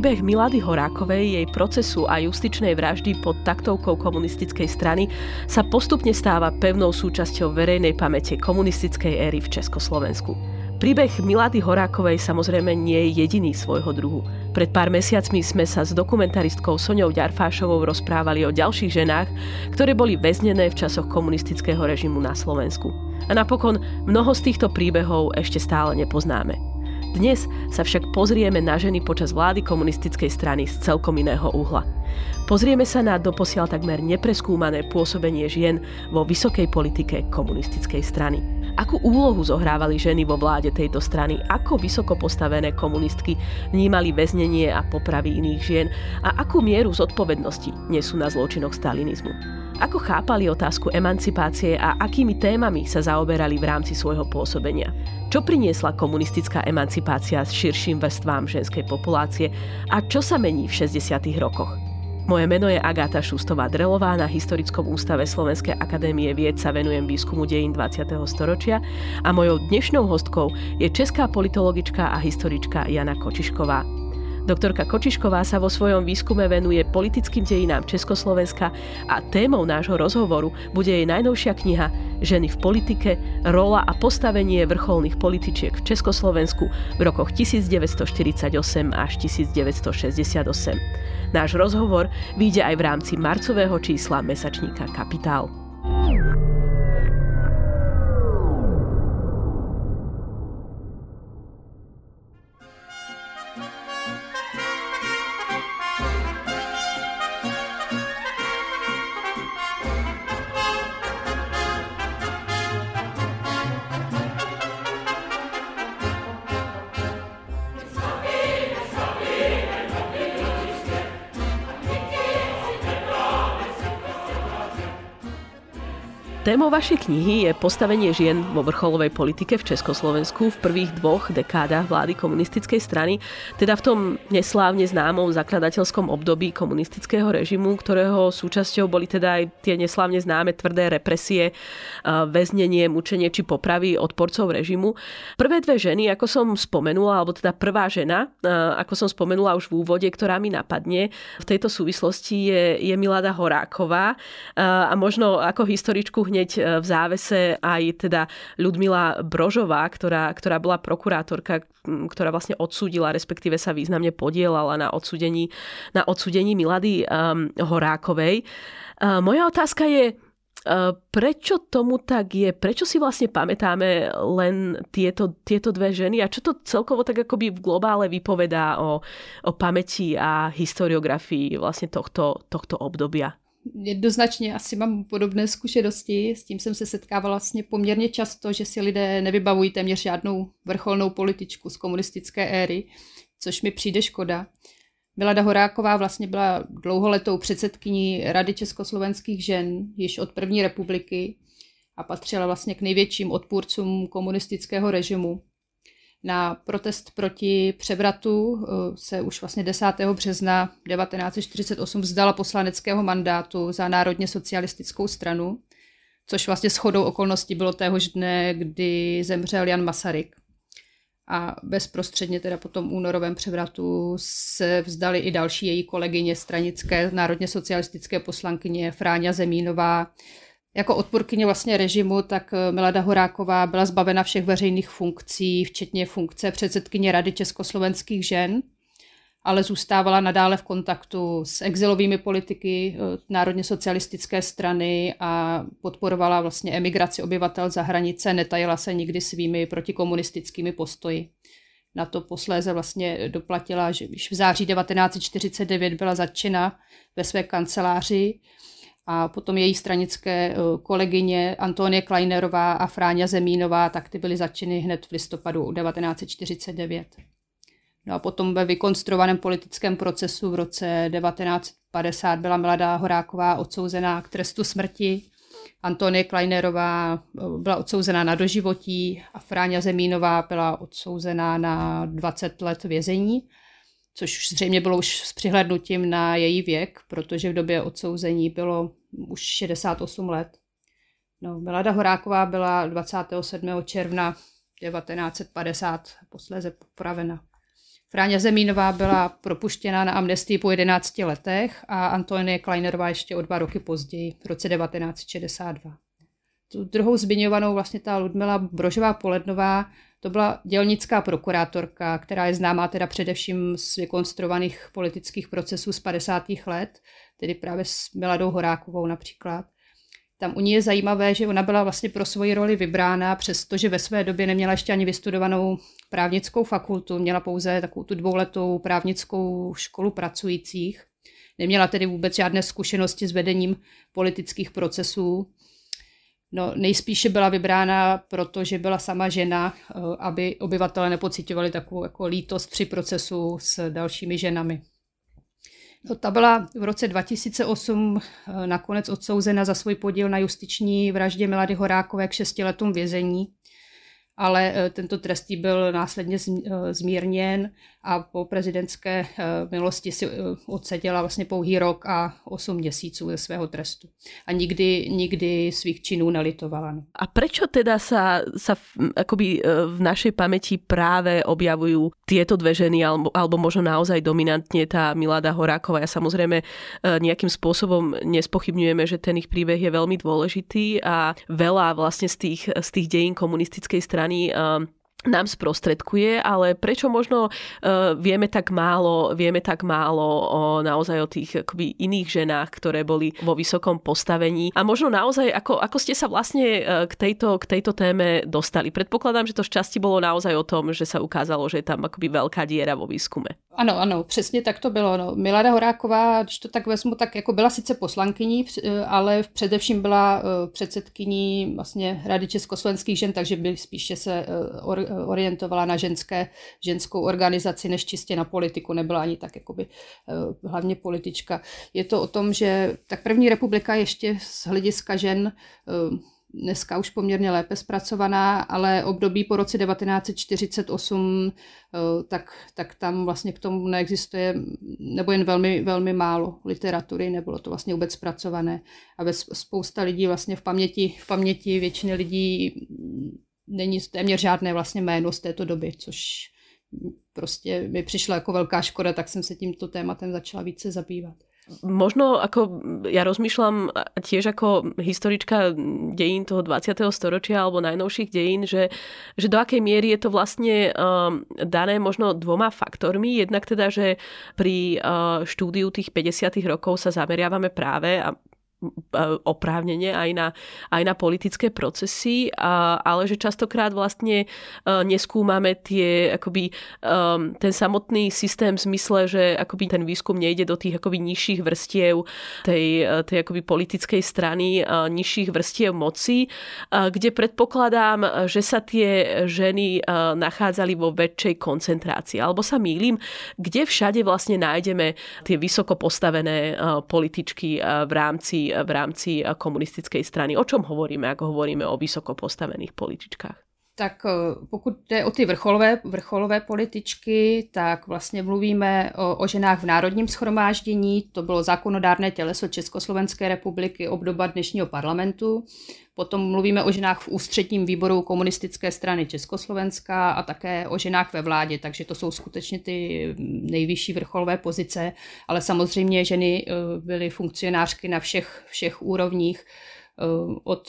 Príbeh Milady Horákovej, jej procesu a justičnej vraždy pod taktovkou komunistickej strany sa postupne stáva pevnou súčasťou verejnej pamäte komunistickej éry v Československu. Príbeh Milady Horákovej samozrejme nie je jediný svojho druhu. Pred pár mesiacmi sme sa s dokumentaristkou Soňou Ďarfášovou rozprávali o ďalších ženách, ktoré boli väznené v časoch komunistického režimu na Slovensku. A napokon mnoho z týchto príbehov ešte stále nepoznáme. Dnes sa však pozrieme na ženy počas vlády komunistickej strany z celkom iného uhla. Pozrieme sa na doposiaľ takmer nepreskúmané pôsobenie žien vo vysokej politike komunistickej strany. Akú úlohu zohrávali ženy vo vláde tejto strany? Ako vysoko postavené komunistky vnímali väznenie a popravy iných žien? A akú mieru zodpovednosti nesú na zločinoch stalinizmu? Ako chápali otázku emancipácie a akými témami sa zaoberali v rámci svojho pôsobenia? Čo priniesla komunistická emancipácia s širším vrstvám ženskej populácie a čo sa mení v 60. rokoch? Moje meno je Agáta Šustová Drelová, na Historickom ústave Slovenskej akadémie vied sa venujem výskumu dejín 20. storočia a mojou dnešnou hostkou je česká politologička a historička Jana Kočišková. Doktorka Kočišková sa vo svojom výskume venuje politickým dejinám Československa a témou nášho rozhovoru bude jej najnovšia kniha Ženy v politike, rola a postavenie vrcholných političiek v Československu v rokoch 1948 až 1968. Náš rozhovor vyjde aj v rámci marcového čísla mesačníka Kapitál. Témou vašej knihy je postavenie žien vo vrcholovej politike v Československu v prvých dvoch dekádach vlády komunistickej strany, teda v tom neslávne známom zakladateľskom období komunistického režimu, ktorého súčasťou boli teda aj tie neslávne známe tvrdé represie, väznenie, mučenie či popravy odporcov režimu. Prvé dve ženy, ako som spomenula, alebo teda prvá žena, ako som spomenula už v úvode, ktorá mi napadne v tejto súvislosti je, je Milada Horáková a možno ako historičku hneď e, v závese aj teda Ľudmila Brožová, ktorá, ktorá bola prokurátorka, ktorá vlastne odsúdila, respektíve sa významne podielala na odsúdení, na odsúdení Milady um, Horákovej. Uh, moja otázka je, Uh, prečo tomu tak je? Prečo si vlastne pamätáme len tieto, tieto dve ženy a čo to celkovo tak akoby v globále vypovedá o, o pamäti a historiografii vlastne tohto, tohto obdobia? Jednoznačně asi mám podobné zkušenosti. S tím jsem se setkávala vlastně poměrně často, že si lidé nevybavují téměř žádnou vrcholnou političku z komunistické éry, což mi přijde škoda. Milada Horáková vlastně byla dlouholetou předsedkyní Rady československých žen již od první republiky a patřila vlastně k největším odpůrcům komunistického režimu. Na protest proti převratu eh, se už vlastně 10. března 1948 vzdala poslaneckého mandátu za národně socialistickou stranu, což vlastně shodou okolností bylo téhož dne, kdy zemřel Jan Masaryk. A bezprostředně teda po tom únorovém převratu se vzdali i další její kolegyně stranické národně socialistické poslankyně Fráňa Zemínová, jako odpůrkyně vlastně režimu, tak eh, Milada Horáková byla zbavena všech veřejných funkcí, včetně funkce předsedkyně Rady československých žen, ale zůstávala nadále v kontaktu s exilovými politiky eh, Národně socialistické strany a podporovala vlastně emigraci obyvatel za hranice, netajila se nikdy svými protikomunistickými postoji. Na to posléze vlastně doplatila, že již v září 1949 byla zatčena ve své kanceláři a potom její stranické eh, kolegyně Antonie Kleinerová a Fráňa Zemínová, tak ty byly začiny hned v listopadu 1949. No a potom ve vykonstruovaném politickém procesu v roce 1950 byla mladá Horáková odsouzená k trestu smrti. Antonie Kleinerová eh, byla odsouzená na doživotí a Fráňa Zemínová byla odsouzená na 20 let vězení což zřejmě bylo už s přihlednutím na její věk, protože v době odsouzení bylo už 68 let. No, Milada Horáková byla 27. června 1950 posléze popravena. Fráňa Zemínová byla propuštěna na amnestii po 11 letech a Antonie Kleinerová ještě o dva roky později, v roce 1962. Tu druhou zmiňovanou vlastně ta Ludmila Brožová Polednová, to byla dělnická prokurátorka, která je známá teda především z vykonstruovaných politických procesů z 50. let, tedy právě s Miladou Horákovou například. Tam u ní je zajímavé, že ona byla vlastně pro svoji roli vybrána, přestože ve své době neměla ještě ani vystudovanou právnickou fakultu, měla pouze takovou tu dvouletou právnickou školu pracujících. Neměla tedy vůbec žádné zkušenosti s vedením politických procesů. No, nejspíše byla vybrána, protože byla sama žena, eh, aby obyvatele nepocitovali takovou jako lítost při procesu s dalšími ženami. No, ta byla v roce 2008 eh, nakonec odsouzena za svůj podíl na justiční vraždě Milady Horákové k šesti letům vězení ale eh, tento trest byl následně eh, zmírněn a po prezidentské eh, milosti si odseděla vlastně pouhý rok a 8 měsíců ze svého trestu. A nikdy, nikdy svých činů nelitovala. No. A prečo teda sa, sa akoby v našej pamäti práve objavujú tieto dve ženy, alebo, alebo možno naozaj dominantne tá Milada Horáková. Ja samozrejme nejakým spôsobom nespochybňujeme, že ten ich príbeh je veľmi dôležitý a veľa vlastne z tých, z tých dejín komunistickej strany strany um, nám sprostredkuje, ale prečo možno uh, vieme tak málo, vieme tak málo o, naozaj o tých akoby iných ženách, ktoré boli vo vysokom postavení a možno naozaj, ako, ako ste sa vlastne uh, k tejto, k tejto téme dostali. Predpokladám, že to šťastie bolo naozaj o tom, že sa ukázalo, že je tam akoby veľká diera vo výskume. Ano, ano, přesně tak to bylo. No. Milada Horáková, když to tak vezmu, tak jako byla sice poslankyní, eh, ale především byla eh, předsedkyní vlastně Rady československých žen, takže by spíše se eh, orientovala na ženské, ženskou organizaci, než čistě na politiku. Nebyla ani tak jakoby hlavně politička. Je to o tom, že tak první republika ještě z hlediska žen dneska už poměrně lépe zpracovaná, ale období po roce 1948, eh, tak, tak tam vlastně k tomu neexistuje, nebo jen velmi, velmi málo literatury, nebylo to vlastně vůbec zpracované. A spousta lidí vlastně v paměti, v paměti většiny lidí není téměř žádné vlastně jméno z této doby, což prostě mi přišla jako velká škoda, tak jsem se tímto tématem začala více zabývat možno ako ja rozmýšľam tiež ako historička dejín toho 20. storočia alebo najnovších dejín, že, že do akej miery je to vlastne um, dané možno dvoma faktormi. Jednak teda, že pri uh, štúdiu tých 50. rokov sa zameriavame práve a oprávnenie aj na, aj na politické procesy, a, ale že častokrát vlastne neskúmame tie, akoby, um, ten samotný systém v zmysle, že akoby ten výskum nejde do tých akoby nižších vrstiev tej, tej akoby politickej strany, nižších vrstiev moci, kde predpokladám, že sa tie ženy nachádzali vo väčšej koncentrácii. Alebo sa mýlim, kde všade vlastne nájdeme tie vysoko postavené političky v rámci v rámci komunistickej strany. O čom hovoríme, ako hovoríme o vysoko postavených političkách? Tak eh, pokud jde o ty vrcholové, vrcholové političky, tak vlastně mluvíme o, o ženách v národním schromáždění, to bylo zákonodárné těleso Československé republiky, obdoba dnešního parlamentu. Potom mluvíme o ženách v ústředním výboru komunistické strany Československa a také o ženách ve vládě, takže to jsou skutečně ty nejvyšší vrcholové pozice, ale samozřejmě ženy eh, byly funkcionářky na všech, všech úrovních, eh, od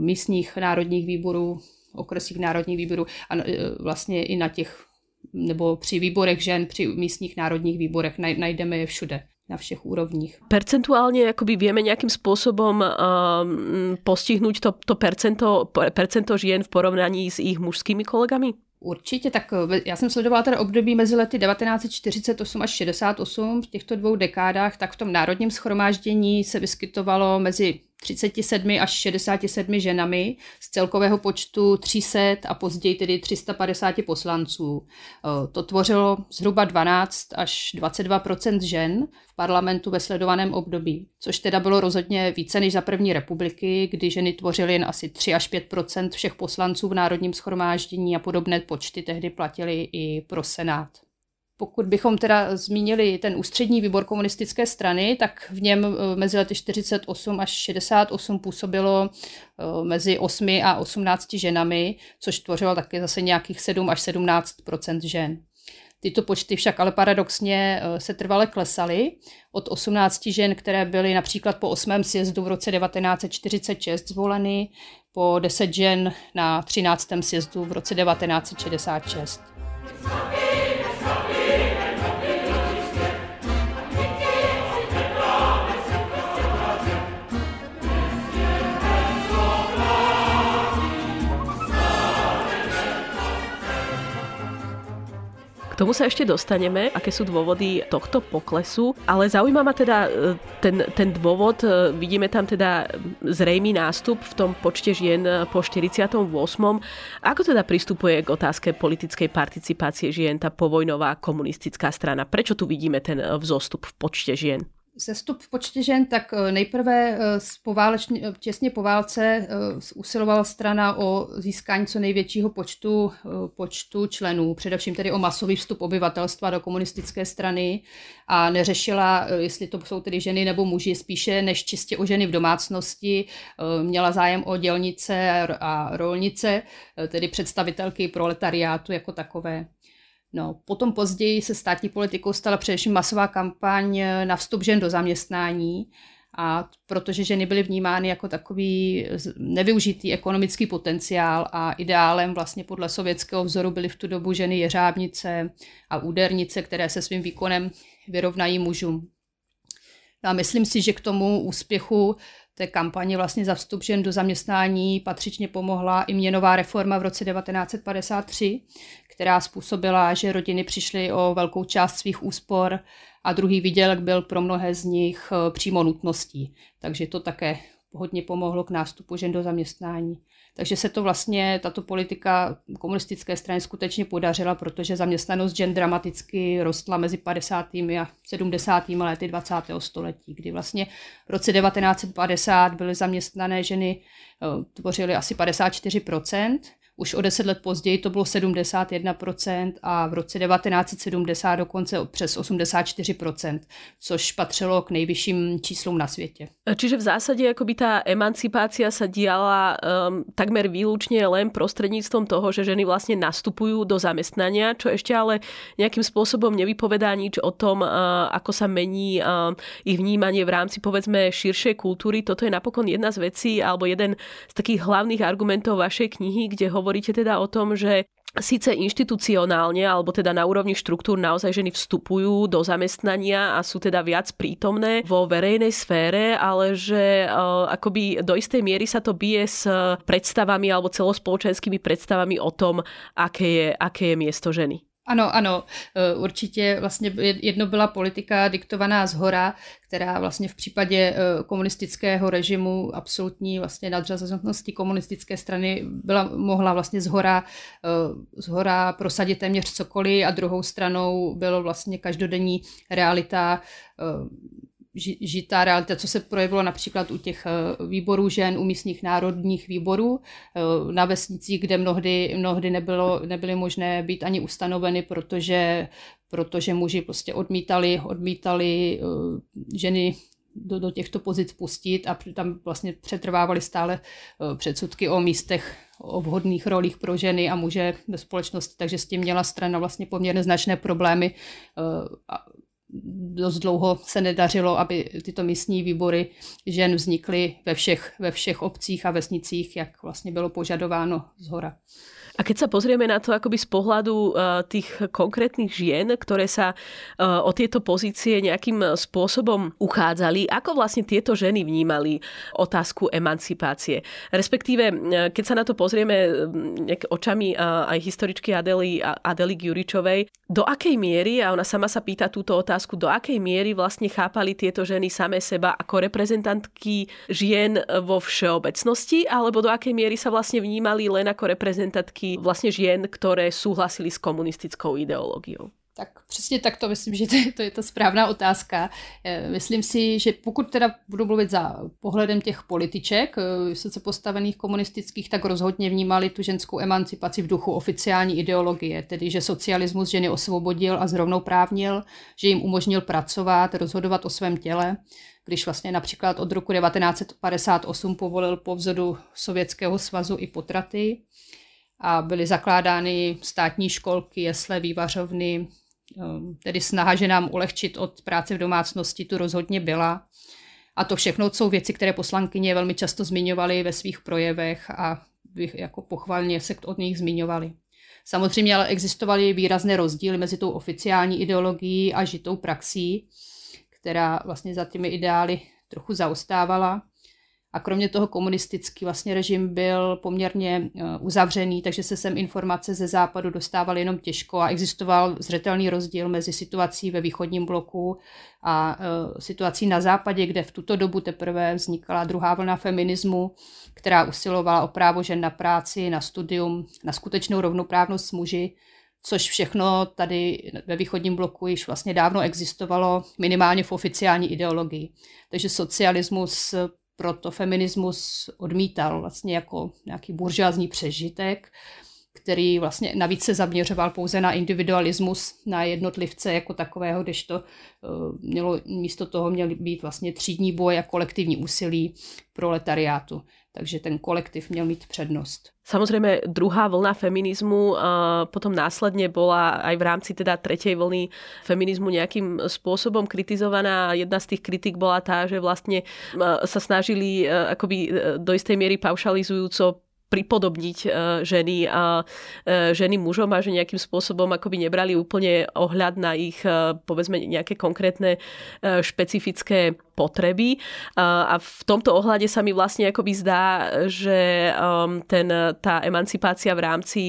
místních národních výborů okresích národních výborů a e, vlastně i na těch, nebo při výborech žen, při místních národních výborech najdeme je všude na všech úrovních. Percentuálně jakoby vieme nějakým způsobem um, postihnout to, to percento, percento žien v porovnaní s jejich mužskými kolegami? Určitě, tak e, já jsem sledovala teda období mezi lety 1948 až 68 v těchto dvou dekádách, tak v tom národním schromáždění se vyskytovalo mezi 37 až 67 ženami z celkového počtu 300 a později tedy 350 poslanců. Eh, to tvořilo zhruba 12 až 22% žen v parlamentu ve sledovaném období, což teda bylo rozhodně více než za první republiky, kdy ženy tvořily jen asi 3 až 5% všech poslanců v národním schromáždění a podobné počty tehdy platily i pro Senát. Pokud bychom teda zmínili ten ústřední výbor komunistické strany, tak v něm eh, mezi lety 48 až 68 působilo eh, mezi 8 a 18 ženami, což tvořilo také zase nějakých 7 až 17% žen. Tyto počty však ale paradoxně eh, se trvale klesaly. Od 18 žen, které byly například po 8. sjezdu v roce 1946 zvoleny, po 10 žen na 13. sjezdu v roce 1966. tomu sa ešte dostaneme, aké sú dôvody tohto poklesu, ale zaujíma ma teda e, ten, ten dôvod, e, vidíme tam teda zrejmý nástup v tom počte žien po 48. Ako teda pristupuje k otázke politickej participácie žien tá povojnová komunistická strana? Prečo tu vidíme ten vzostup v počte žien? Sestup v počtě žen, tak eh, nejprve eh, eh, těsně po válce usilovala strana o získání co největšího počtu, počtu členů, především tedy o masový vstup obyvatelstva do komunistické strany a neřešila, jestli to jsou tedy ženy nebo muži, spíše než čistě o ženy v domácnosti. Měla zájem o dělnice a rolnice, tedy představitelky proletariátu jako takové. No, potom později se státní politikou stala především masová kampaň na vstup žen do zaměstnání, a protože ženy byly vnímány jako takový nevyužitý ekonomický potenciál a ideálem vlastně podle sovětského vzoru byly v tu dobu ženy jeřábnice a údernice, které se svým výkonem vyrovnají mužům. No a myslím si, že k tomu úspěchu té kampaně vlastně za vstup žen do zaměstnání patřičně pomohla i měnová reforma v roce 1953, která způsobila, že rodiny přišly o velkou část svých úspor a druhý výdělek byl pro mnohé z nich eh, přímo nutností. Takže to také hodně pomohlo k nástupu žen do zaměstnání. Takže se to vlastně, tato politika komunistické strany skutečně podařila, protože zaměstnanost žen dramaticky rostla mezi 50. a 70. lety 20. století, kdy vlastně v roce 1950 byly zaměstnané ženy, eh, tvořily asi 54 už o deset let později to bylo 71% a v roce 1970 dokonce přes 84%, což patřilo k nejvyšším číslům na světě. Čiže v zásadě akoby tá emancipácia sa diala um, takmer výlučne len prostredníctvom toho, že ženy vlastne nastupujú do zamestnania, čo ešte ale nejakým spôsobom nevypovedá nič o tom, uh, ako sa mení uh, ich vnímanie v rámci povedzme širšej kultúry. Toto je napokon jedna z vecí alebo jeden z takých hlavných argumentov vašej knihy, kde hovorí hovoríte teda o tom, že Síce inštitucionálne, alebo teda na úrovni štruktúr naozaj ženy vstupujú do zamestnania a sú teda viac prítomné vo verejnej sfére, ale že uh, akoby do istej miery sa to bije s predstavami alebo celospoločenskými predstavami o tom, aké je, aké je miesto ženy. Ano, ano, e, určitě vlastně jedno byla politika diktovaná z hora, která vlastně v případě e, komunistického režimu absolutní vlastně nadřazenosti komunistické strany byla, mohla vlastně z hora, e, z hora prosadit téměř cokoliv a druhou stranou bylo vlastně každodenní realita žitá realita, co se projevilo například u těch eh, výborů žen, u místních národních výborů eh, na vesnicích, kde mnohdy, mnohdy nebylo, nebyly možné být ani ustanoveny, protože, protože muži prostě odmítali, odmítali eh, ženy do, do těchto pozic pustit a tam vlastně přetrvávaly stále předsudky o místech, o vhodných rolích pro ženy a muže ve společnosti, takže s tím měla strana vlastně poměrně značné problémy dost dlouho se nedařilo, aby tyto místní výbory žen vznikly ve všech, ve všech obcích a vesnicích, jak vlastně bylo požadováno z hora. A keď sa pozrieme na to akoby z pohľadu uh, tých konkrétnych žien, ktoré sa uh, o tieto pozície nejakým spôsobom uchádzali, ako vlastne tieto ženy vnímali otázku emancipácie? Respektíve, uh, keď sa na to pozrieme očami aj historičky Adely, Adely Juričovej, do akej miery, a ona sama sa pýta túto otázku, do akej miery vlastne chápali tieto ženy same seba ako reprezentantky žien vo všeobecnosti, alebo do akej miery sa vlastne vnímali len ako reprezentantky vlastně žien, které souhlasili s komunistickou ideologiou. Tak přesně tak to myslím, že to je, to je ta správná otázka. Eh, myslím si, že pokud teda budu mluvit za pohledem těch političek, eh, vysoce postavených komunistických, tak rozhodně vnímali tu ženskou emancipaci v duchu oficiální ideologie, tedy že socialismus ženy osvobodil a zrovnoprávnil, že jim umožnil pracovat, rozhodovat o svém těle, když vlastně například od roku 1958 povolil po vzoru Sovětského svazu i potraty a byly zakládány státní školky, jesle, vývařovny, tedy snaha, že nám ulehčit od práce v domácnosti, tu rozhodně byla. A to všechno jsou věci, které poslankyně velmi často zmiňovaly ve svých projevech a jako pochvalně se od nich zmiňovali. Samozřejmě ale existovaly výrazné rozdíly mezi tou oficiální ideologií a žitou praxí, která vlastně za těmi ideály trochu zaostávala. A kromě toho komunistický vlastně režim byl poměrně eh, uzavřený, takže se sem informace ze západu dostávaly jenom těžko a existoval zřetelný rozdíl mezi situací ve východním bloku a eh, situací na západě, kde v tuto dobu teprve vznikala druhá vlna feminismu, která usilovala o právo žen na práci, na studium, na skutečnou rovnoprávnost s muži, což všechno tady ve východním bloku již vlastně dávno existovalo, minimálně v oficiální ideologii. Takže socialismus proto feminismus odmítal vlastně jako nějaký buržoázní přežitek, který vlastně navíc se zaměřoval pouze na individualismus, na jednotlivce jako takového, když to eh, mělo, místo toho měl být vlastně třídní boj a kolektivní úsilí proletariátu. Takže ten kolektiv měl mít přednost. Samozrejme, druhá vlna feminizmu potom následne bola aj v rámci teda tretej vlny feminizmu nejakým spôsobom kritizovaná. Jedna z tých kritik bola tá, že vlastne sa snažili akoby e, do istej miery paušalizujúco pripodobniť e, ženy a e, ženy mužom a že nejakým spôsobom akoby nebrali úplne ohľad na ich povedzme nejaké konkrétne špecifické potreby. A v tomto ohľade sa mi vlastne akoby zdá, že um, ten, tá emancipácia v rámci,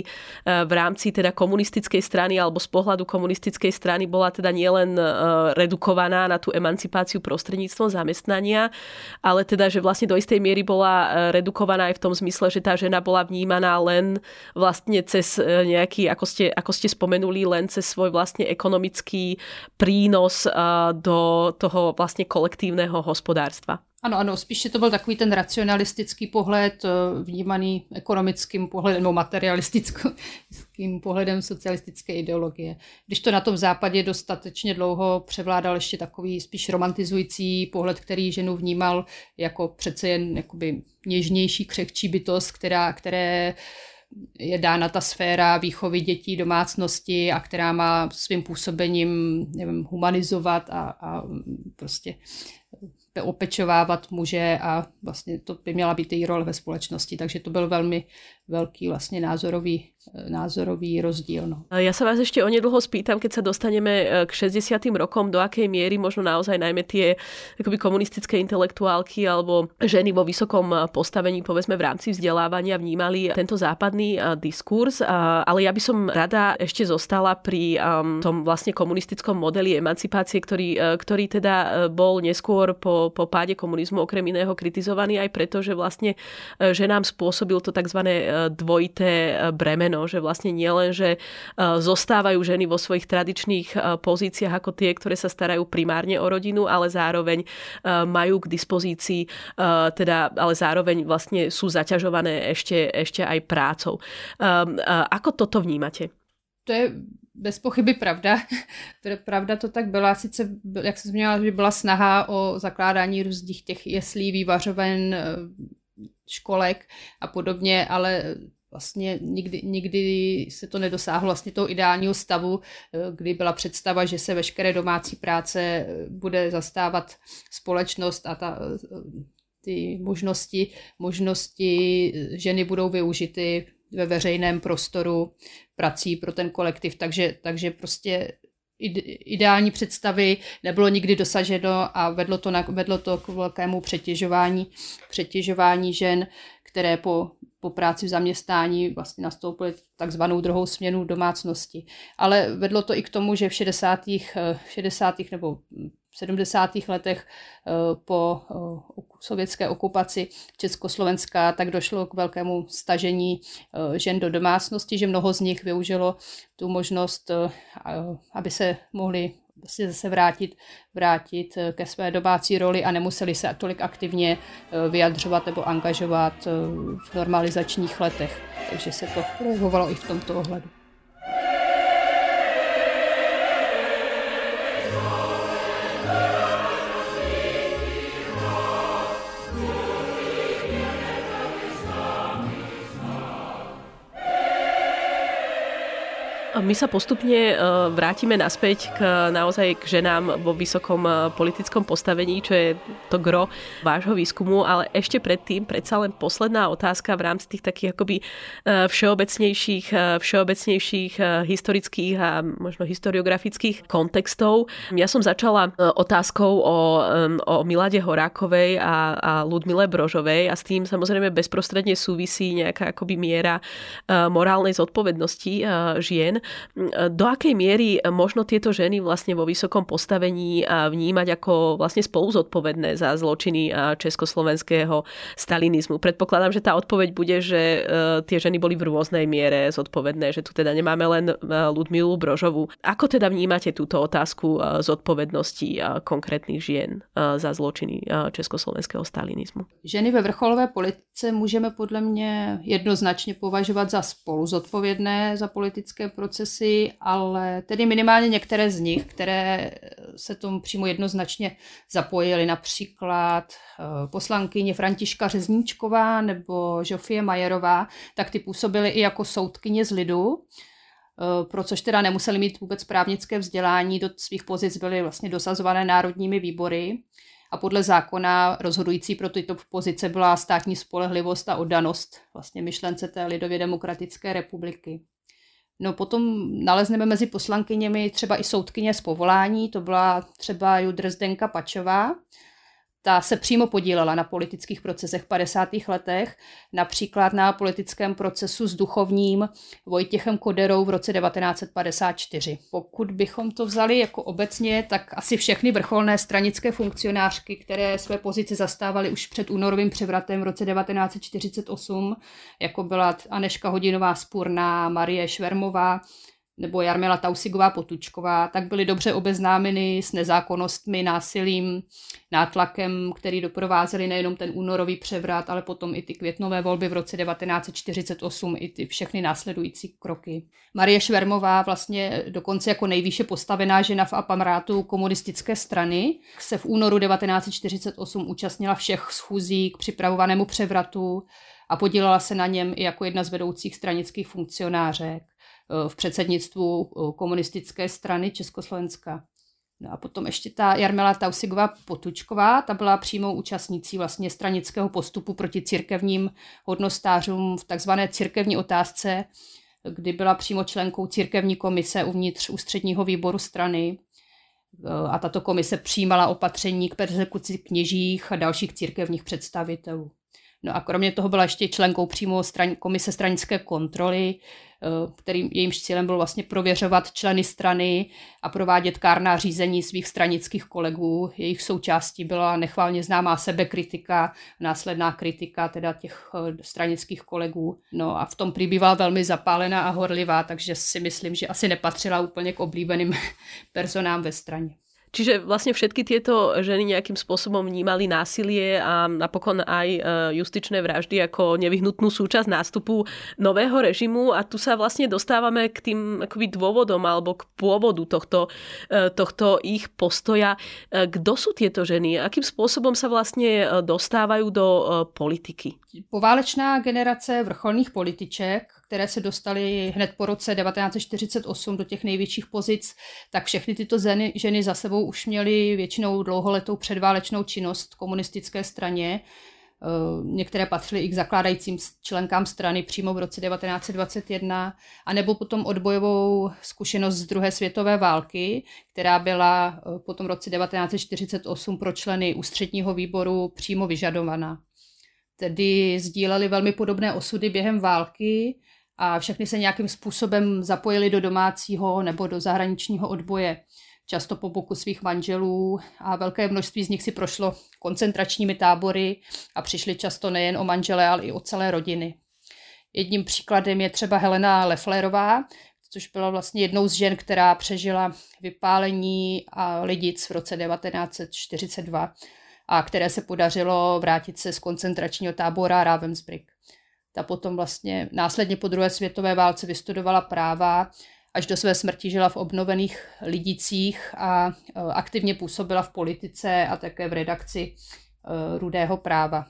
uh, v rámci teda komunistickej strany alebo z pohľadu komunistickej strany bola teda nielen uh, redukovaná na tú emancipáciu prostredníctvom zamestnania, ale teda, že vlastne do istej miery bola uh, redukovaná aj v tom zmysle, že tá žena bola vnímaná len vlastne cez nejaký, ako ste, ako ste spomenuli, len cez svoj vlastne ekonomický prínos do toho vlastne kolektívneho běžného hospodářstva. Ano, ano, spíše to byl takový ten racionalistický pohled, eh, vnímaný ekonomickým pohledem nebo materialistickým pohledem socialistické ideologie. Když to na tom západě dostatečně dlouho převládal ještě takový spíš romantizující pohled, který ženu vnímal jako přece jen jakoby něžnější, křehčí bytost, která, které je dána ta sféra výchovy dětí, domácnosti a která má svým působením nevím, humanizovat a, a prostě opečovávat muže a vlastně to by měla být její role ve společnosti. Takže to byl velmi velký vlastně názorový, názorový rozdíl. No. Ja sa vás ešte onedlho spýtam, keď sa dostaneme e, k 60. rokom, do akej miery možno naozaj najmä akoby komunistické intelektuálky alebo ženy vo vysokom postavení, povedzme v rámci vzdelávania, vnímali tento západný diskurs. Ale ja by som rada ešte zostala pri tom vlastne komunistickom modeli emancipácie, ktorý, e, ktorý teda bol neskôr po, po páde komunizmu okrem iného kritizovaný aj preto, že vlastne ženám spôsobil to tzv dvojité bremeno, že vlastne nielen, že e, zostávajú ženy vo svojich tradičných e, pozíciách ako tie, ktoré sa starajú primárne o rodinu, ale zároveň majú k dispozícii, teda, ale zároveň vlastne sú zaťažované ešte, ešte aj prácou. Ako toto vnímate? To je bez pochyby pravda. pravda to tak byla, sice, jak jsem zmínila, že byla snaha o zakládání různých těch jeslí, vývařoven, školek a podobně, ale vlastně nikdy, nikdy se to nedosáhlo vlastně toho ideálního stavu, kdy byla představa, že se veškeré domácí práce bude zastávat společnost a ta, ty možnosti, možnosti ženy budou využity ve veřejném prostoru prací pro ten kolektiv, takže, takže prostě ideální představy nebylo nikdy dosaženo a vedlo to, na, vedlo to k velkému přetěžování, přetěžování žen, které po, po práci v zaměstnání vlastně nastoupily takzvanou druhou směnu domácnosti. Ale vedlo to i k tomu, že v 60. 60. nebo 70. letech eh, po eh, sovětské okupaci Československa, tak došlo k velkému stažení eh, žen do domácnosti, že mnoho z nich využilo tu možnost, aby se mohli vlastně zase vrátit, vrátit ke své domácí roli a nemuseli se tolik aktivně vyjadřovat nebo angažovat v normalizačních letech. Takže se to projevovalo i v tomto ohledu. My sa postupne e, vrátime naspäť k, naozaj k ženám vo vysokom e, politickom postavení, čo je to gro vášho výskumu, ale ešte predtým predsa len posledná otázka v rámci tých takých akoby e, všeobecnejších, všeobecnejších historických a možno historiografických kontextov. Ja som začala otázkou o, o Milade Horákovej a, a Ludmile Brožovej a s tým samozrejme bezprostredne súvisí nejaká akoby miera morálnej zodpovednosti žien. Do akej miery možno tieto ženy vlastne vo vysokom postavení vnímať ako vlastne spolu zodpovedné za zločiny československého stalinizmu? Predpokladám, že tá odpoveď bude, že e, tie ženy boli v rôznej miere zodpovedné, že tu teda nemáme len e, Ludmilu Brožovu. Ako teda vnímate túto otázku e, zodpovednosti konkrétnych žien za zločiny československého stalinizmu? Ženy ve vrcholové politice můžeme podle mě jednoznačně považovat za spolu zodpovědné za politické procesy procesy, ale tedy minimálně některé z nich, které se tomu přímo jednoznačně zapojily, například eh, poslankyně Františka Řezníčková nebo Žofie Majerová, tak ty působily i jako soudkyně z lidu, eh, pro což teda nemuseli mít vůbec právnické vzdělání, do svých pozic byly vlastně dosazované národními výbory a podle zákona rozhodující pro tyto pozice byla státní spolehlivost a oddanost vlastně myšlence té lidově demokratické republiky. No potom nalezneme mezi poslankyněmi třeba i soudkyně z povolání, to byla třeba Judr Zdenka Pačová, ta se přímo podílela na politických procesech v 50. letech, například na politickém procesu s duchovním Vojtěchem Koderou v roce 1954. Pokud bychom to vzali jako obecně, tak asi všechny vrcholné stranické funkcionářky, které své pozice zastávaly už před únorovým převratem v roce 1948, jako byla Aneška Hodinová Spurná, Marie Švermová, nebo Jarmila Tausigová Potučková, tak byly dobře obeznámeny s nezákonnostmi, násilím, nátlakem, který doprovázely nejenom ten únorový převrat, ale potom i ty květnové volby v roce 1948, i ty všechny následující kroky. Marie Švermová vlastně dokonce jako nejvýše postavená žena v aparátu komunistické strany se v únoru 1948 účastnila všech schůzí k připravovanému převratu a podílela se na něm i jako jedna z vedoucích stranických funkcionářek. Eh, v předsednictvu eh, komunistické strany Československa. No a potom ještě ta Jarmila Tausigová Potučková, ta byla přímou účastnící vlastně stranického postupu proti církevním hodnostářům v takzvané církevní otázce, kdy byla přímo členkou církevní komise uvnitř ústředního výboru strany eh, a tato komise přijímala opatření k persekuci kněžích a dalších církevních představitelů. No a kromě toho byla ještě členkou přímo stran, komise stranické kontroly, Eh, kterým jejímž cílem bylo vlastně prověřovat členy strany a provádět kárná řízení svých stranických kolegů. Jejich součástí byla nechválně známá sebekritika, následná kritika teda těch eh, stranických kolegů. No a v tom prý bývala velmi zapálená a horlivá, takže si myslím, že asi nepatřila úplně k oblíbeným personám ve straně. Čiže vlastne všetky tieto ženy nejakým spôsobom vnímali násilie a napokon aj e, justičné vraždy ako nevyhnutnú súčasť nástupu nového režimu a tu sa vlastne dostávame k tým akoby dôvodom alebo k pôvodu tohto, e, tohto ich postoja. E, kto sú tieto ženy? Akým spôsobom sa vlastne dostávajú do politiky? Poválečná generace vrcholných političek které se dostaly hned po roce 1948 do těch největších pozic, tak všechny tyto ženy, ženy za sebou už měly většinou dlouholetou předválečnou činnost komunistické straně. Eh, některé patřily i k zakládajícím členkám strany přímo v roce 1921, anebo potom odbojovou zkušenost z druhé světové války, která byla eh, potom v roce 1948 pro členy ústředního výboru přímo vyžadovaná. Tedy sdíleli velmi podobné osudy během války, a všechny se nějakým způsobem zapojili do domácího nebo do zahraničního odboje, často po boku svých manželů a velké množství z nich si prošlo koncentračními tábory a přišli často nejen o manžele, ale i o celé rodiny. Jedním příkladem je třeba Helena Leflerová, což byla vlastně jednou z žen, která přežila vypálení a lidic v roce 1942 a které se podařilo vrátit se z koncentračního tábora Ravensbrück. Ta potom vlastně následně po druhé světové válce vystudovala práva, až do své smrti žila v obnovených lidicích a e, aktivně působila v politice a také v redakci e, Rudého práva.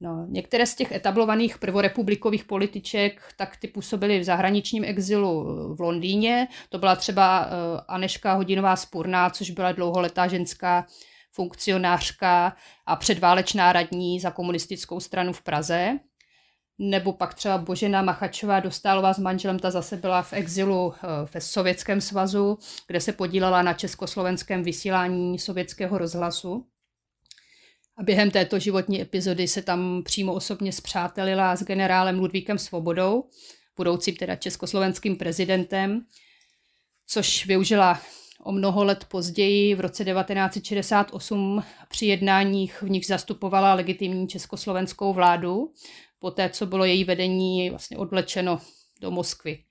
No, některé z těch etablovaných prvorepublikových političek, tak ty působily v zahraničním exilu v Londýně. To byla třeba Aneška Hodinová Spurná, což byla dlouholetá ženská funkcionářka a předválečná radní za komunistickou stranu v Praze. Nebo pak třeba Božena Machačová Dostálová s manželem, ta zase byla v exilu eh, ve Sovětském svazu, kde se podílela na československém vysílání sovětského rozhlasu. A během této životní epizody se tam přímo osobně zpřátelila s generálem Ludvíkem Svobodou, budoucím teda československým prezidentem, což využila o mnoho let později, v roce 1968, při jednáních, v nich zastupovala legitimní československou vládu, poté co bylo její vedení vlastně odlečeno do Moskvy.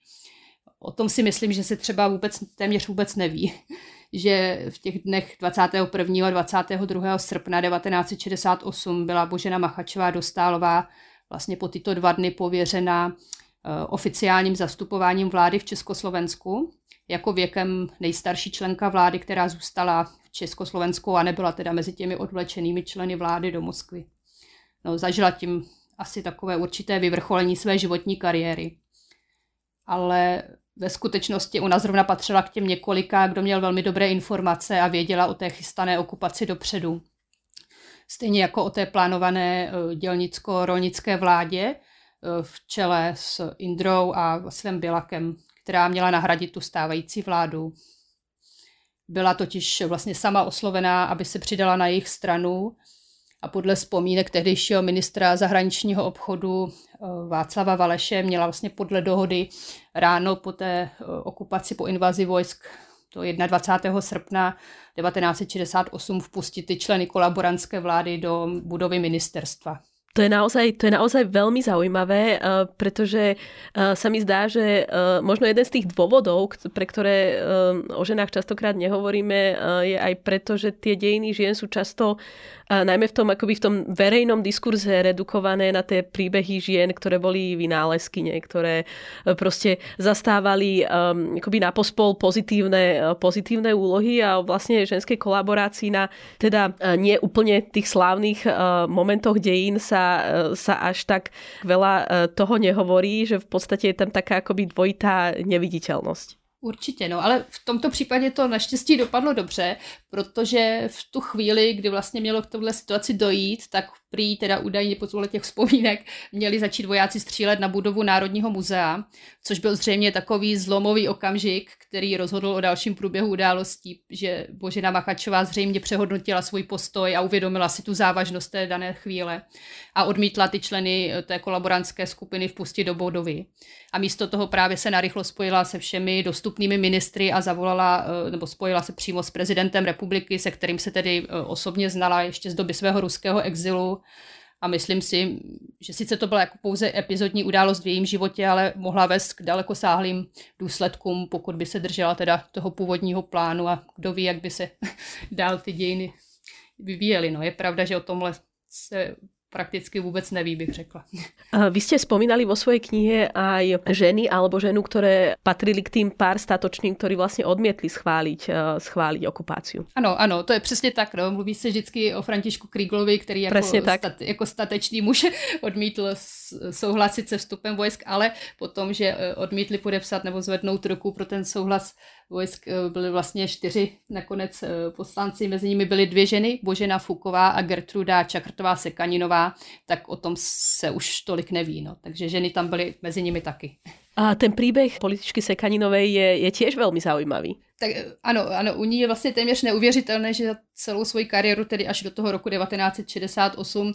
O tom si myslím, že se třeba vůbec téměř vůbec neví, že v těch dnech 21. a 22. srpna 1968 byla Božena Machačová Dostálová vlastně po tyto dva dny pověřena eh, oficiálním zastupováním vlády v Československu jako věkem nejstarší členka vlády, která zůstala v Československu a nebyla teda mezi těmi odvlečenými členy vlády do Moskvy. No, zažila tím asi takové určité vyvrcholení své životní kariéry. Ale ve skutečnosti ona zrovna patřila k těm několika, kdo měl velmi dobré informace a věděla o té chystané okupaci dopředu. Stejně jako o té plánované eh, dělnicko-rolnické vládě eh, v čele s Indrou a Vasilem Bilakem, která měla nahradit tu stávající vládu. Byla totiž vlastně sama oslovená, aby se přidala na jejich stranu a podle vzpomínek tehdejšího ministra zahraničního obchodu eh, Václava Valeše měla vlastně podle dohody ráno po té eh, okupaci, po invazi vojsk to 21. srpna 1968 vpustit ty členy kolaborantské vlády do budovy ministerstva. To je, naozaj, to je naozaj veľmi zaujímavé, uh, pretože uh, sa mi zdá, že uh, možno jeden z tých dôvodov, pre ktoré o ženách častokrát nehovoríme, je aj preto, že tie dejiny žien sú často najmä v tom, akoby v tom verejnom diskurze redukované na tie príbehy žien, ktoré boli vynálezkyne, ktoré proste zastávali akoby na pospol pozitívne, pozitívne úlohy a vlastne ženskej kolaborácii na teda nie úplne tých slávnych momentoch dejín sa sa, až tak veľa e, toho nehovorí, že v podstate je tam taká akoby dvojitá neviditeľnosť. Určitě, no, ale v tomto případě to naštěstí dopadlo dobře, protože v tu chvíli, kdy vlastně mělo k tohle situaci dojít, tak prý teda údajně podle těch vzpomínek měli začít vojáci střílet na budovu Národního muzea, což byl zřejmě takový zlomový okamžik, který rozhodl o dalším průběhu událostí, že Božena Machačová zřejmě přehodnotila svůj postoj a uvědomila si tu závažnost té dané chvíle a odmítla ty členy té kolaborantské skupiny vpustit do budovy. A místo toho právě se narychlo spojila se všemi dostupnými ministry a zavolala, eh, nebo spojila se přímo s prezidentem republiky, se kterým se tedy eh, osobně znala ještě z doby svého ruského exilu a myslím si, že sice to byla jako pouze epizodní událost v jejím životě, ale mohla vést k dalekosáhlým důsledkům, pokud by se držela teda toho původního plánu a kdo ví, jak by se dál ty dějiny vyvíjely. No, je pravda, že o tomhle se prakticky vůbec neví, bych řekla. Vy ste spomínali vo svojej knihe aj ženy alebo ženu, ktoré patrili k tým pár statočným, ktorí vlastně odmietli schváliť, eh, schváliť okupáciu. Ano, ano, to je přesně tak. No. Mluví se vždycky o Františku Kríglovi, který jako, stat, jako statečný muž odmítl souhlasit se vstupem vojsk, ale potom, že eh, odmítli podepsat nebo zvednout ruku pro ten souhlas vojsk eh, byly vlastně čtyři nakonec eh, poslanci, mezi nimi byly dvě ženy, Božena Fuková a Gertruda Čakrtová Sekaninová, tak o tom se už tolik neví, no. takže ženy tam byly mezi nimi taky. A ten příběh političky Sekaninovej je, je těž velmi zaujímavý. Tak eh, ano, ano, u ní je vlastně téměř neuvěřitelné, že za celou svoji kariéru, tedy až do toho roku 1968, uh,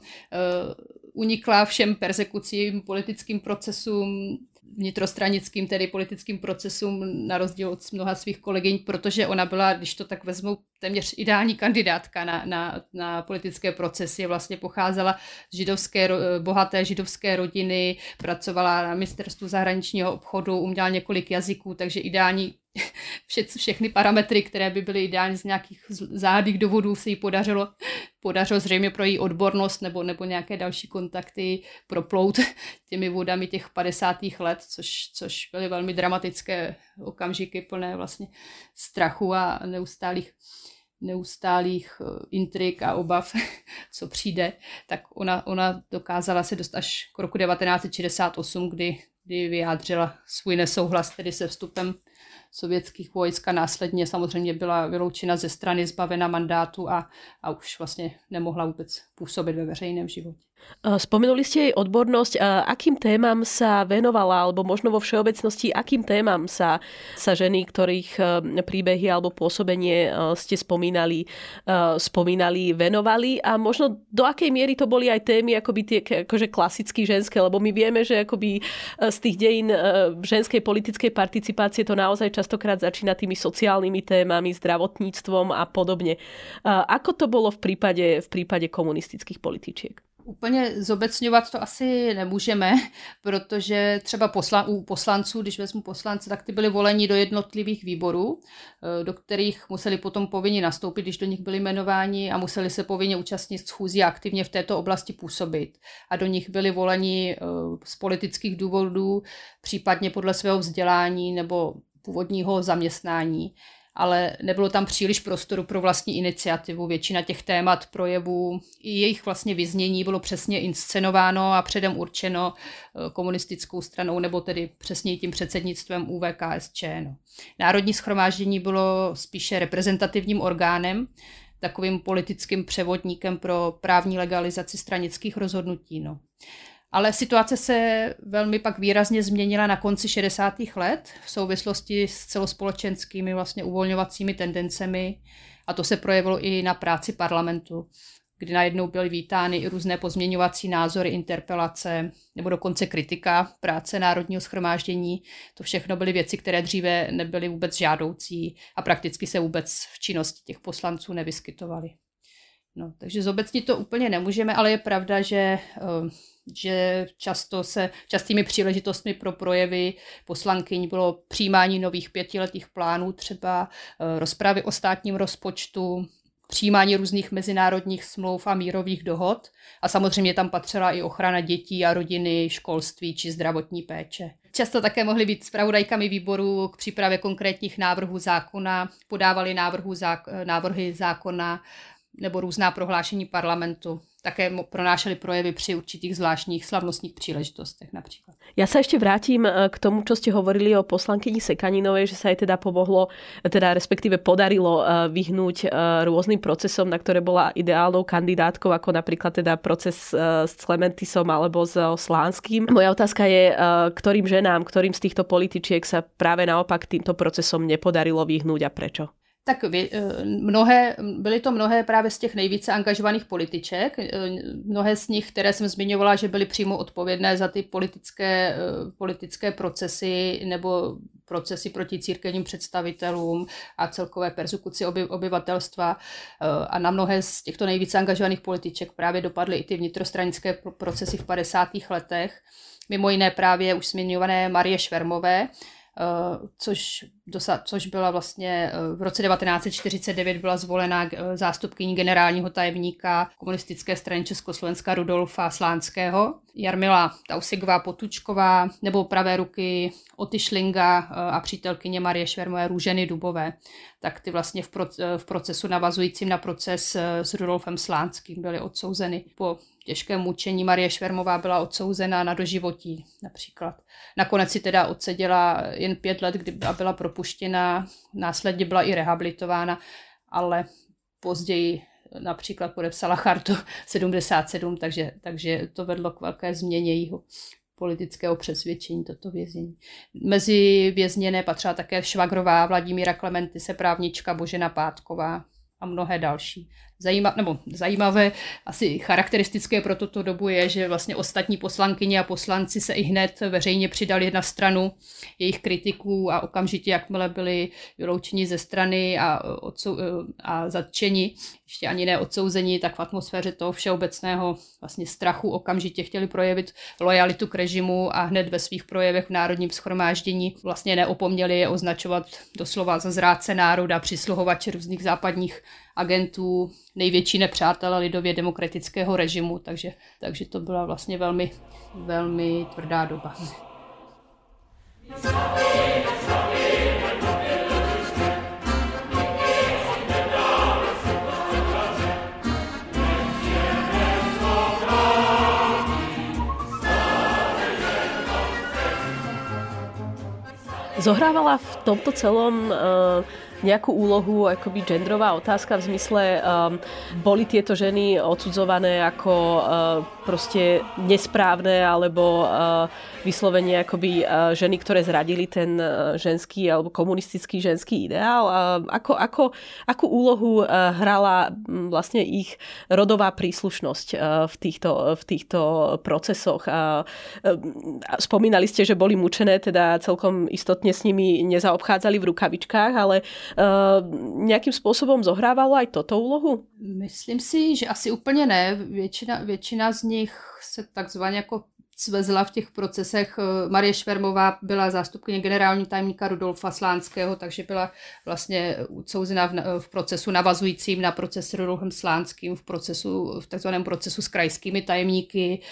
unikla všem persekucím, politickým procesům, vnitrostranickým, tedy politickým procesům, na rozdíl od mnoha svých kolegyň, protože ona byla, když to tak vezmu, téměř ideální kandidátka na, na, na politické procesy. Vlastně pocházela z židovské, bohaté židovské rodiny, pracovala na ministerstvu zahraničního obchodu, uměla několik jazyků, takže ideální vše, všechny parametry, které by byly ideální z nějakých záhadných důvodů, se jí podařilo, podařilo zřejmě pro její odbornost nebo, nebo nějaké další kontakty proplout těmi vodami těch 50. let, což, což byly velmi dramatické okamžiky plné vlastně strachu a neustálých neustálých eh, intrik a obav, co přijde, tak ona, ona dokázala se dostat až k roku 1968, kdy, kdy vyjádřila svůj nesouhlas tedy se vstupem sovětských vojsk a následně samozřejmě byla vyloučena ze strany, zbavena mandátu a, a už vlastně nemohla vůbec působit ve veřejném životě. Spomenuli ste jej odbornosť. Akým témam sa venovala, alebo možno vo všeobecnosti, akým témam sa, sa ženy, ktorých e, príbehy alebo pôsobenie ste spomínali, spomínali, venovali a možno do akej miery to boli aj témy akoby tie akože klasicky ženské, lebo my vieme, že akoby z tých dejín ženskej politickej participácie to naozaj častokrát začína tými sociálnymi témami, zdravotníctvom a podobne. Ako to bolo v prípade, v prípade komunistických političiek? Úplně zobecňovat to asi nemůžeme, protože třeba posla, u poslanců, když vezmu poslance, tak ty byli voleni do jednotlivých výborů, eh, do kterých museli potom povinně nastoupit, když do nich byli jmenováni a museli se povinně účastnit schůzí a aktivně v této oblasti působit. A do nich byli voleni eh, z politických důvodů, případně podle svého vzdělání nebo původního zaměstnání ale nebylo tam příliš prostoru pro vlastní iniciativu. Většina těch témat, projevů i jejich vlastně vyznění bylo přesně inscenováno a předem určeno eh, komunistickou stranou nebo tedy přesně tím předsednictvem UVKSČ. No. Národní schromáždění bylo spíše reprezentativním orgánem, takovým politickým převodníkem pro právní legalizaci stranických rozhodnutí. No. Ale situace se velmi pak výrazně změnila na konci 60. let v souvislosti s celospolečenskými vlastně uvolňovacími tendencemi a to se projevilo i na práci parlamentu, kdy najednou byly vítány i různé pozměňovací názory, interpelace nebo dokonce kritika práce Národního schromáždění. To všechno byly věci, které dříve nebyly vůbec žádoucí a prakticky se vůbec v činnosti těch poslanců nevyskytovaly. No, takže zobecnit to úplně nemůžeme, ale je pravda, že uh, že často se, častými příležitostmi pro projevy poslankyň bylo přijímání nových pětiletých plánů, třeba eh, rozpravy o státním rozpočtu, přijímání různých mezinárodních smlouv a mírových dohod a samozřejmě tam patřila i ochrana dětí a rodiny, školství či zdravotní péče. Často také mohly být zpravodajkami výboru k přípravě konkrétních návrhů zákona, podávali návrhu zák- návrhy zákona nebo různá prohlášení parlamentu také pronášeli projevy při určitých zvláštních slavnostních příležitostech například. Já se ještě vrátím eh, k tomu, čo ste hovorili o poslankyni Sekaninovej, že sa jej teda pomohlo, teda respektíve podarilo eh, vyhnúť eh, rôznym procesom, na ktoré bola ideálnou kandidátkou, ako napríklad teda proces s Clementisom alebo s Slánským. Moja otázka je, ktorým ženám, ktorým z týchto političiek sa práve naopak týmto procesom nepodarilo vyhnúť a prečo? Tak vy, eh, mnohé, byly to mnohé právě z těch nejvíce angažovaných političek, eh, mnohé z nich, které jsem zmiňovala, že byly přímo odpovědné za ty politické, eh, politické procesy nebo procesy proti církevním představitelům a celkové persekuci oby, obyvatelstva. A na mnohé z těchto nejvíce angažovaných političek právě dopadly i ty vnitrostranické procesy v 50. letech. Mimo jiné právě už zmiňované Marie Švermové, což, dosa, což byla vlastně eh, v roce 1949 byla zvolena eh, zástupkyní generálního tajemníka komunistické strany Československa Rudolfa Slánského, Jarmila Tausigová Potučková nebo pravé ruky Oty Šlinga a přítelkyně Marie Švermové Růženy Dubové. Tak ty vlastně v, pro, v procesu navazujícím na proces s Rudolfem Slánským byly odsouzeny po těžkém mučení. Marie Švermová byla odsouzena na doživotí například. Nakonec si teda odseděla jen pět let, kdy byla propuštěna, následně byla i rehabilitována, ale později například podepsala chartu 77, takže, takže to vedlo k velké změně jeho politického přesvědčení, toto vězení. Mezi vězněné patřila také Švagrová, Vladimíra Klementise, právnička Božena Pátková a mnohé další zajíma, nebo zajímavé, asi charakteristické pro tuto dobu je, že vlastně ostatní poslankyně a poslanci se i hned veřejně přidali na stranu jejich kritiků a okamžitě, jakmile byli vyloučeni ze strany a, odsou, a zatčeni, ještě ani ne odsouzení, tak v atmosféře toho všeobecného vlastně strachu okamžitě chtěli projevit lojalitu k režimu a hned ve svých projevech v národním schromáždění vlastně neopomněli je označovat doslova za zrádce národa, přisluhovače různých západních agentů, největší nepřátelé lidově demokratického režimu, takže, takže to byla vlastně velmi, velmi tvrdá doba. Zohrávala v tomto celom uh nejakú úlohu akoby genderová otázka v zmysle um, boli tieto ženy odsudzované ako uh, proste nesprávne alebo uh, vyslovene akoby uh, ženy, ktoré zradili ten uh, ženský alebo komunistický ženský ideál. Uh, ako, ako, akú úlohu uh, hrala um, vlastne ich rodová príslušnosť uh, v, týchto, v týchto procesoch? Uh, uh, spomínali ste, že boli mučené, teda celkom istotne s nimi nezaobchádzali v rukavičkách, ale Eh, nějakým způsobem zohrávalo aj toto úlohu? Myslím si, že asi úplně ne. Většina, většina z nich se takzvaně jako svezla v těch procesech. Eh, Marie Švermová byla zástupkyně generální tajemníka Rudolfa Slánského, takže byla vlastně odsouzena v, v procesu navazujícím na proces s Rudolfem Slánským, v, procesu, v takzvaném procesu s krajskými tajemníky.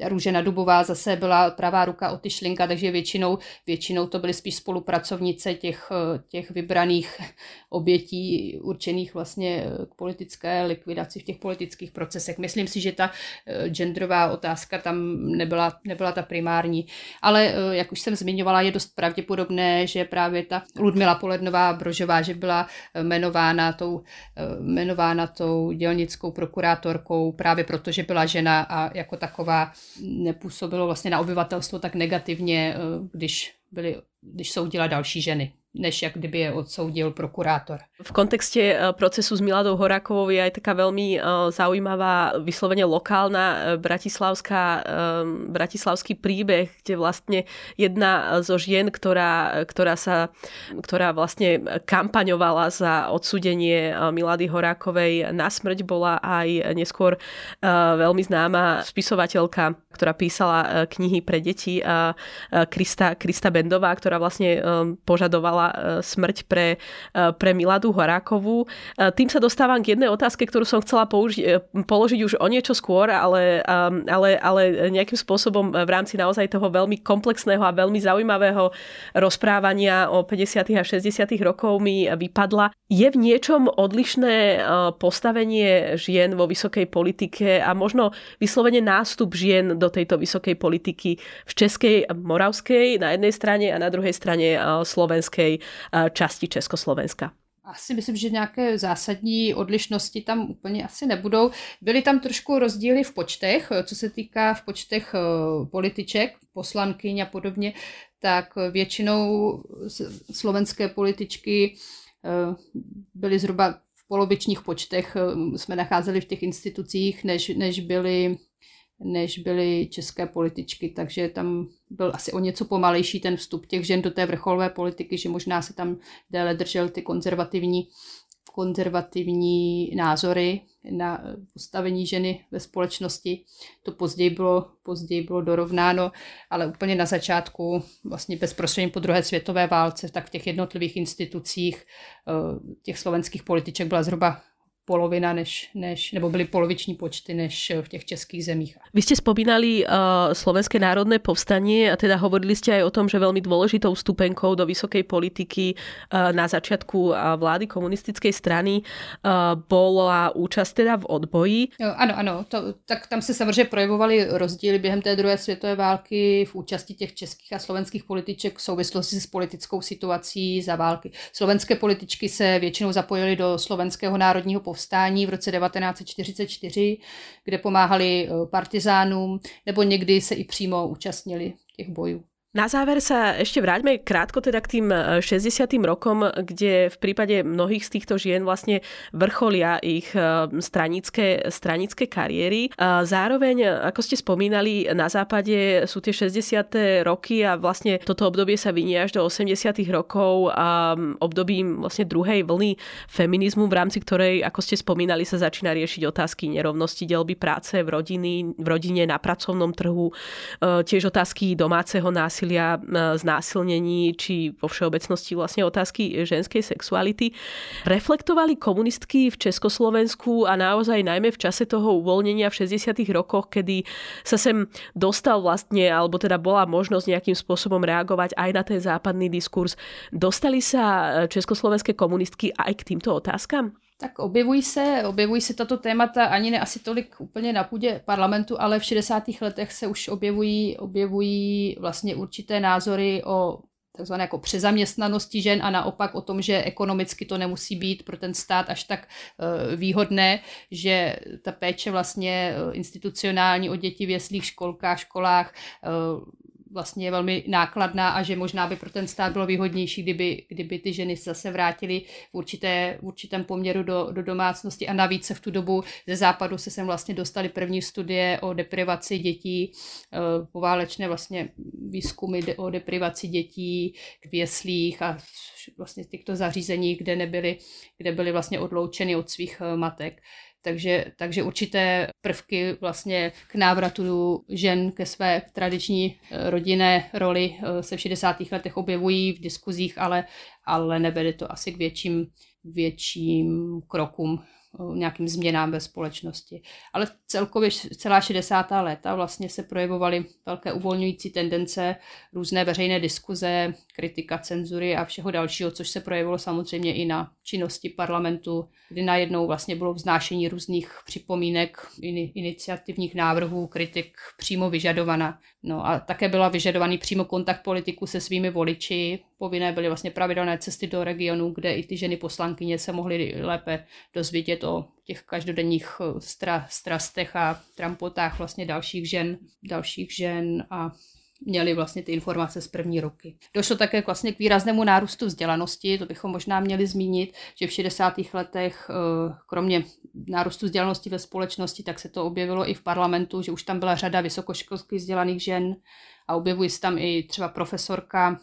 Eh, Růžena Dubová zase byla pravá ruka Otyšlinka, takže většinou, většinou to byly spíš spolupracovnice těch, těch vybraných obětí určených vlastně k politické likvidaci v těch politických procesech. Myslím si, že ta eh, genderová otázka tam nebyla, nebyla ta primární. Ale eh, jak už jsem zmiňovala, je dost pravděpodobné, že právě ta Ludmila Polednová Brožová, že byla eh, jmenována tou, jmenována tou dělnickou prokurátorkou právě proto, že byla žena a jako taková nepůsobilo vlastně na obyvatelstvo tak negativně, když, byly, když soudila další ženy než jak kdyby je odsoudil prokurátor. V kontexte eh, procesu s Miladou Horákovou je aj taká veľmi eh, zaujímavá, vyslovene lokálna eh, bratislavská, bratislavský príbeh, kde vlastne jedna zo žien, ktorá, ktorá, sa, ktorá vlastne kampaňovala za odsudenie Milady Horákovej na smrť, bola aj neskôr veľmi známa spisovateľka, ktorá písala knihy pre deti, Krista, Krista Bendová, ktorá vlastne požadovala vyvolala e, smrť pre, e, pre Miladu Horákovú. E, tým sa dostávam k jednej otázke, ktorú som chcela použi- položiť už o niečo skôr, ale, ale, ale nejakým spôsobom v rámci naozaj toho veľmi komplexného a veľmi zaujímavého rozprávania o 50. a 60. rokov mi vypadla. Je v niečom odlišné postavenie žien vo vysokej politike a možno vyslovene nástup žien do tejto vysokej politiky v Českej, Moravskej na jednej strane a na druhej strane slovenskej Eh, části Československa asi myslím, že nějaké zásadní odlišnosti tam úplně asi nebudou. Byly tam trošku rozdíly v počtech, co se týká v počtech eh, političek, poslankyň a podobně, tak většinou slovenské političky eh, byly zhruba v polovičních počtech, jsme nacházeli v těch institucích, než, než byly než byly české političky, takže tam byl asi o něco pomalejší ten vstup těch žen do té vrcholové politiky, že možná se tam déle držel ty konzervativní, konzervativní názory na postavení ženy ve společnosti. To později bylo, později bylo dorovnáno, ale úplně na začátku, vlastně bezprostředně po druhé světové válce, tak v těch jednotlivých institucích eh, těch slovenských političek byla zhruba polovina, než, než, nebo byly poloviční počty než v těch českých zemích. Vy ste spomínali uh, Slovenské národné povstanie a teda hovorili ste aj o tom, že veľmi dôležitou stupenkou do vysokej politiky uh, na začiatku uh, vlády komunistickej strany uh, bola účast teda v odboji. Jo, ano, ano, to, tak tam se samozřejmě projevovaly rozdíly během té druhé světové války v účasti těch českých a slovenských političek v souvislosti s politickou situací za války. Slovenské političky se většinou zapojily do slovenského národního povstání povstání v roce 1944, kde pomáhali eh, partizánům, nebo někdy se i přímo účastnili těch bojů. Na záver sa ešte vráťme krátko teda k tým 60. E, rokom, kde v prípade mnohých z týchto žien vlastne vrcholia ich e, stranické, stranické kariéry. Zároveň, ako ste spomínali, na západe sú tie 60. roky a vlastne toto obdobie sa vynie až do 80. rokov a obdobím vlastne druhej vlny feminizmu, v rámci ktorej, ako ste spomínali, sa začína riešiť otázky nerovnosti delby práce v, rodiny, v rodine, na pracovnom trhu, e, tiež otázky domáceho násilia násilia, e, znásilnení či vo všeobecnosti vlastne otázky ženskej sexuality. Reflektovali komunistky v Československu a naozaj najmä v čase toho uvoľnenia v 60. rokoch, kedy sa sem dostal vlastne, alebo teda bola možnosť nejakým spôsobom reagovať aj na ten západný diskurs. Dostali sa československé komunistky aj k týmto otázkam? Tak objevují se, objevují se tato témata ani ne asi tolik úplně na půdě parlamentu, ale v 60. letech se už objevují, objevují vlastně určité názory o takzvané jako přezaměstnanosti žen a naopak o tom, že ekonomicky to nemusí být pro ten stát až tak eh, výhodné, že ta péče vlastně eh, institucionální o děti v jeslých školkách, školách vlastně je velmi nákladná a že možná by pro ten stát bylo výhodnější, kdyby, kdyby ty ženy zase vrátily v, určité, v určitém poměru do, do domácnosti a navíc se v tu dobu ze západu se sem vlastně dostali první studie o deprivaci dětí, eh, poválečné vlastně výzkumy o deprivaci dětí v jeslích a vlastně těchto zařízení, kde nebyly, kde byly vlastně odloučeny od svých eh, matek. Takže, takže určité prvky vlastně k návratu žen ke své tradiční eh, rodinné roli eh, se v 60. letech objevují v diskuzích, ale, ale nevede to asi k větším, větším krokům nějakým změnám ve společnosti. Ale celkově celá 60. léta vlastně se projevovaly velké uvolňující tendence, různé veřejné diskuze, kritika cenzury a všeho dalšího, což se projevilo samozřejmě i na činnosti parlamentu, kdy najednou vlastně bylo vznášení různých připomínek, iniciativních návrhů, kritik přímo vyžadovaná. No a také byla vyžadovaný přímo kontakt politiků se svými voliči. Povinné byly vlastně pravidelné cesty do regionu, kde i ty ženy poslankyně se mohly lépe dozvědět o těch každodenních eh, stra, strastech a trampotách vlastně dalších žen, dalších žen a měli vlastně ty informace z první roky. Došlo také vlastně k výraznému nárůstu vzdělanosti, to bychom možná měli zmínit, že v 60. letech eh, kromě nárůstu vzdělanosti ve společnosti, tak se to objevilo i v parlamentu, že už tam byla řada vysokoškolských vzdělaných žen a objevují se tam i třeba profesorka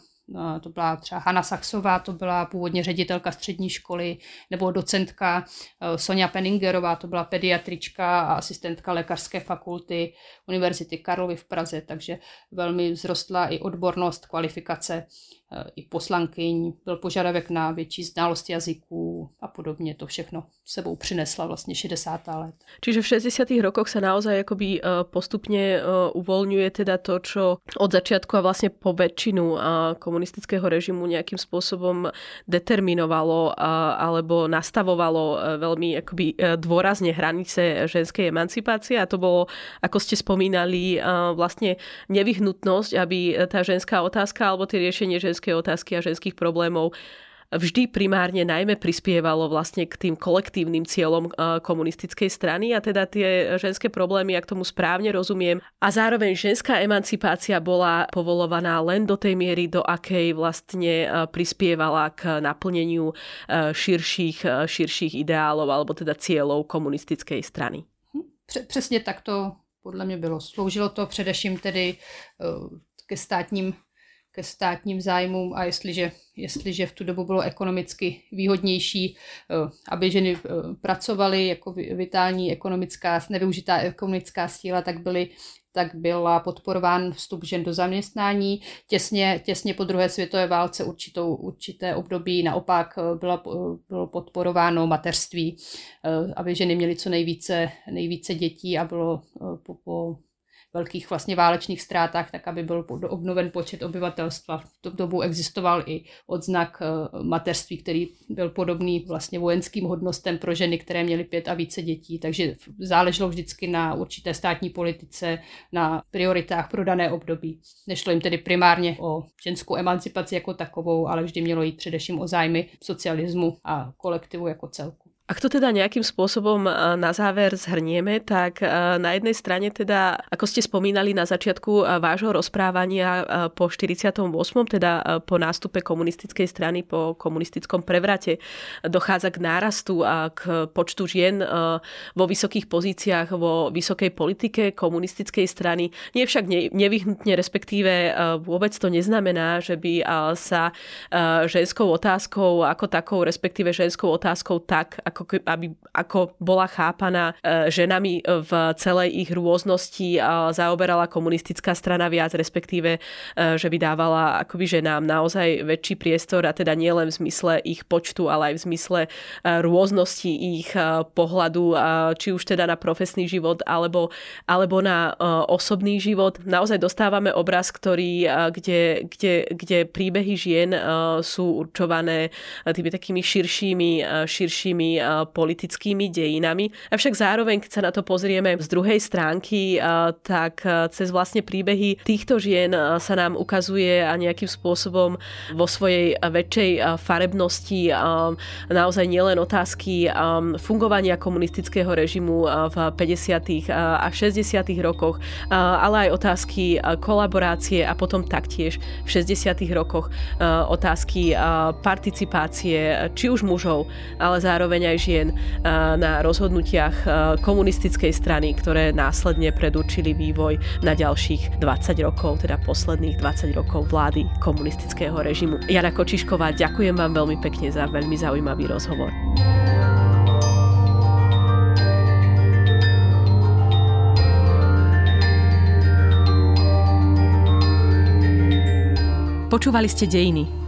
to byla třeba Hanna Saxová, to byla původně ředitelka střední školy, nebo docentka eh, Sonja Penningerová, to byla pediatrička a asistentka lékařské fakulty Univerzity Karlovy v Praze, takže velmi vzrostla i odbornost, kvalifikace i poslankyň, byl požadavek na větší znalost jazyků a podobně. To všechno sebou přinesla vlastně 60. let. Čiže v 60. rokoch se naozaj akoby e, postupně e, uvolňuje teda to, čo od začiatku a vlastně po väčšinu e, komunistického režimu nějakým způsobem determinovalo alebo nastavovalo veľmi akoby dôrazne hranice ženskej emancipácie a to bolo, ako ste spomínali, vlastne nevyhnutnosť, aby tá ženská otázka alebo tie riešenie ženskej ženské otázky a ženských problémov vždy primárne najmä prispievalo vlastne k tým kolektívnym cieľom komunistickej strany a teda tie ženské problémy, ak tomu správne rozumiem. A zároveň ženská emancipácia bola povolovaná len do tej miery, do akej vlastne prispievala k naplneniu širších, širších ideálov alebo teda cieľov komunistickej strany. Přesně tak to podle mě bylo. Sloužilo to především tedy ke státním ke státním zájmům a jestliže, jestliže v tu dobu bylo ekonomicky výhodnější, eh, aby ženy eh, pracovaly jako vitální ekonomická, nevyužitá ekonomická síla, tak byly tak byla podporován vstup žen do zaměstnání. Těsně, těsně po druhé světové válce určitou, určité období naopak eh, byla, bylo podporováno mateřství, aby ženy měly co nejvíce, nejvíce dětí a bylo po, po velkých vlastně válečných ztrátách, tak aby byl obnoven počet obyvatelstva. V tom dobu existoval i odznak eh, mateřství, který byl podobný vlastně vojenským hodnostem pro ženy, které měly pět a více dětí, takže záleželo vždycky na určité státní politice, na prioritách pro dané období. Nešlo jim tedy primárně o ženskou emancipaci jako takovou, ale vždy mělo jít především o zájmy socialismu a kolektivu jako celku. Ak to teda nejakým spôsobom na záver zhrnieme, tak na jednej strane teda, ako ste spomínali na začiatku vášho rozprávania po 48., teda po nástupe komunistickej strany, po komunistickom prevrate, dochádza k nárastu a k počtu žien vo vysokých pozíciách, vo vysokej politike komunistickej strany. Nie však nevyhnutne, respektíve vôbec to neznamená, že by sa ženskou otázkou ako takou, respektíve ženskou otázkou tak, ako ako, aby, ako bola chápaná e, ženami v celej ich rôznosti zaoberala komunistická strana viac, respektíve, e, že by dávala akoby ženám naozaj väčší priestor a teda nielen v zmysle ich počtu, ale aj v zmysle e, rôznosti ich pohľadu, či už teda na profesný život alebo, alebo na osobný život. Naozaj dostávame obraz, ktorý, kde, kde, kde príbehy žien sú určované tými takými širšími, širšími politickými dejinami. Avšak zároveň, keď sa na to pozrieme z druhej stránky, tak cez vlastne príbehy týchto žien sa nám ukazuje a nejakým spôsobom vo svojej väčšej farebnosti naozaj nielen otázky fungovania komunistického režimu v 50. a 60. rokoch, ale aj otázky kolaborácie a potom taktiež v 60. rokoch otázky participácie či už mužov, ale zároveň aj žien na rozhodnutiach komunistickej strany, ktoré následne predurčili vývoj na ďalších 20 rokov, teda posledných 20 rokov vlády komunistického režimu. Jana Kočišková, ďakujem vám veľmi pekne za veľmi zaujímavý rozhovor. Počúvali ste Dejiny,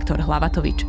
Viktor Hlavatovič.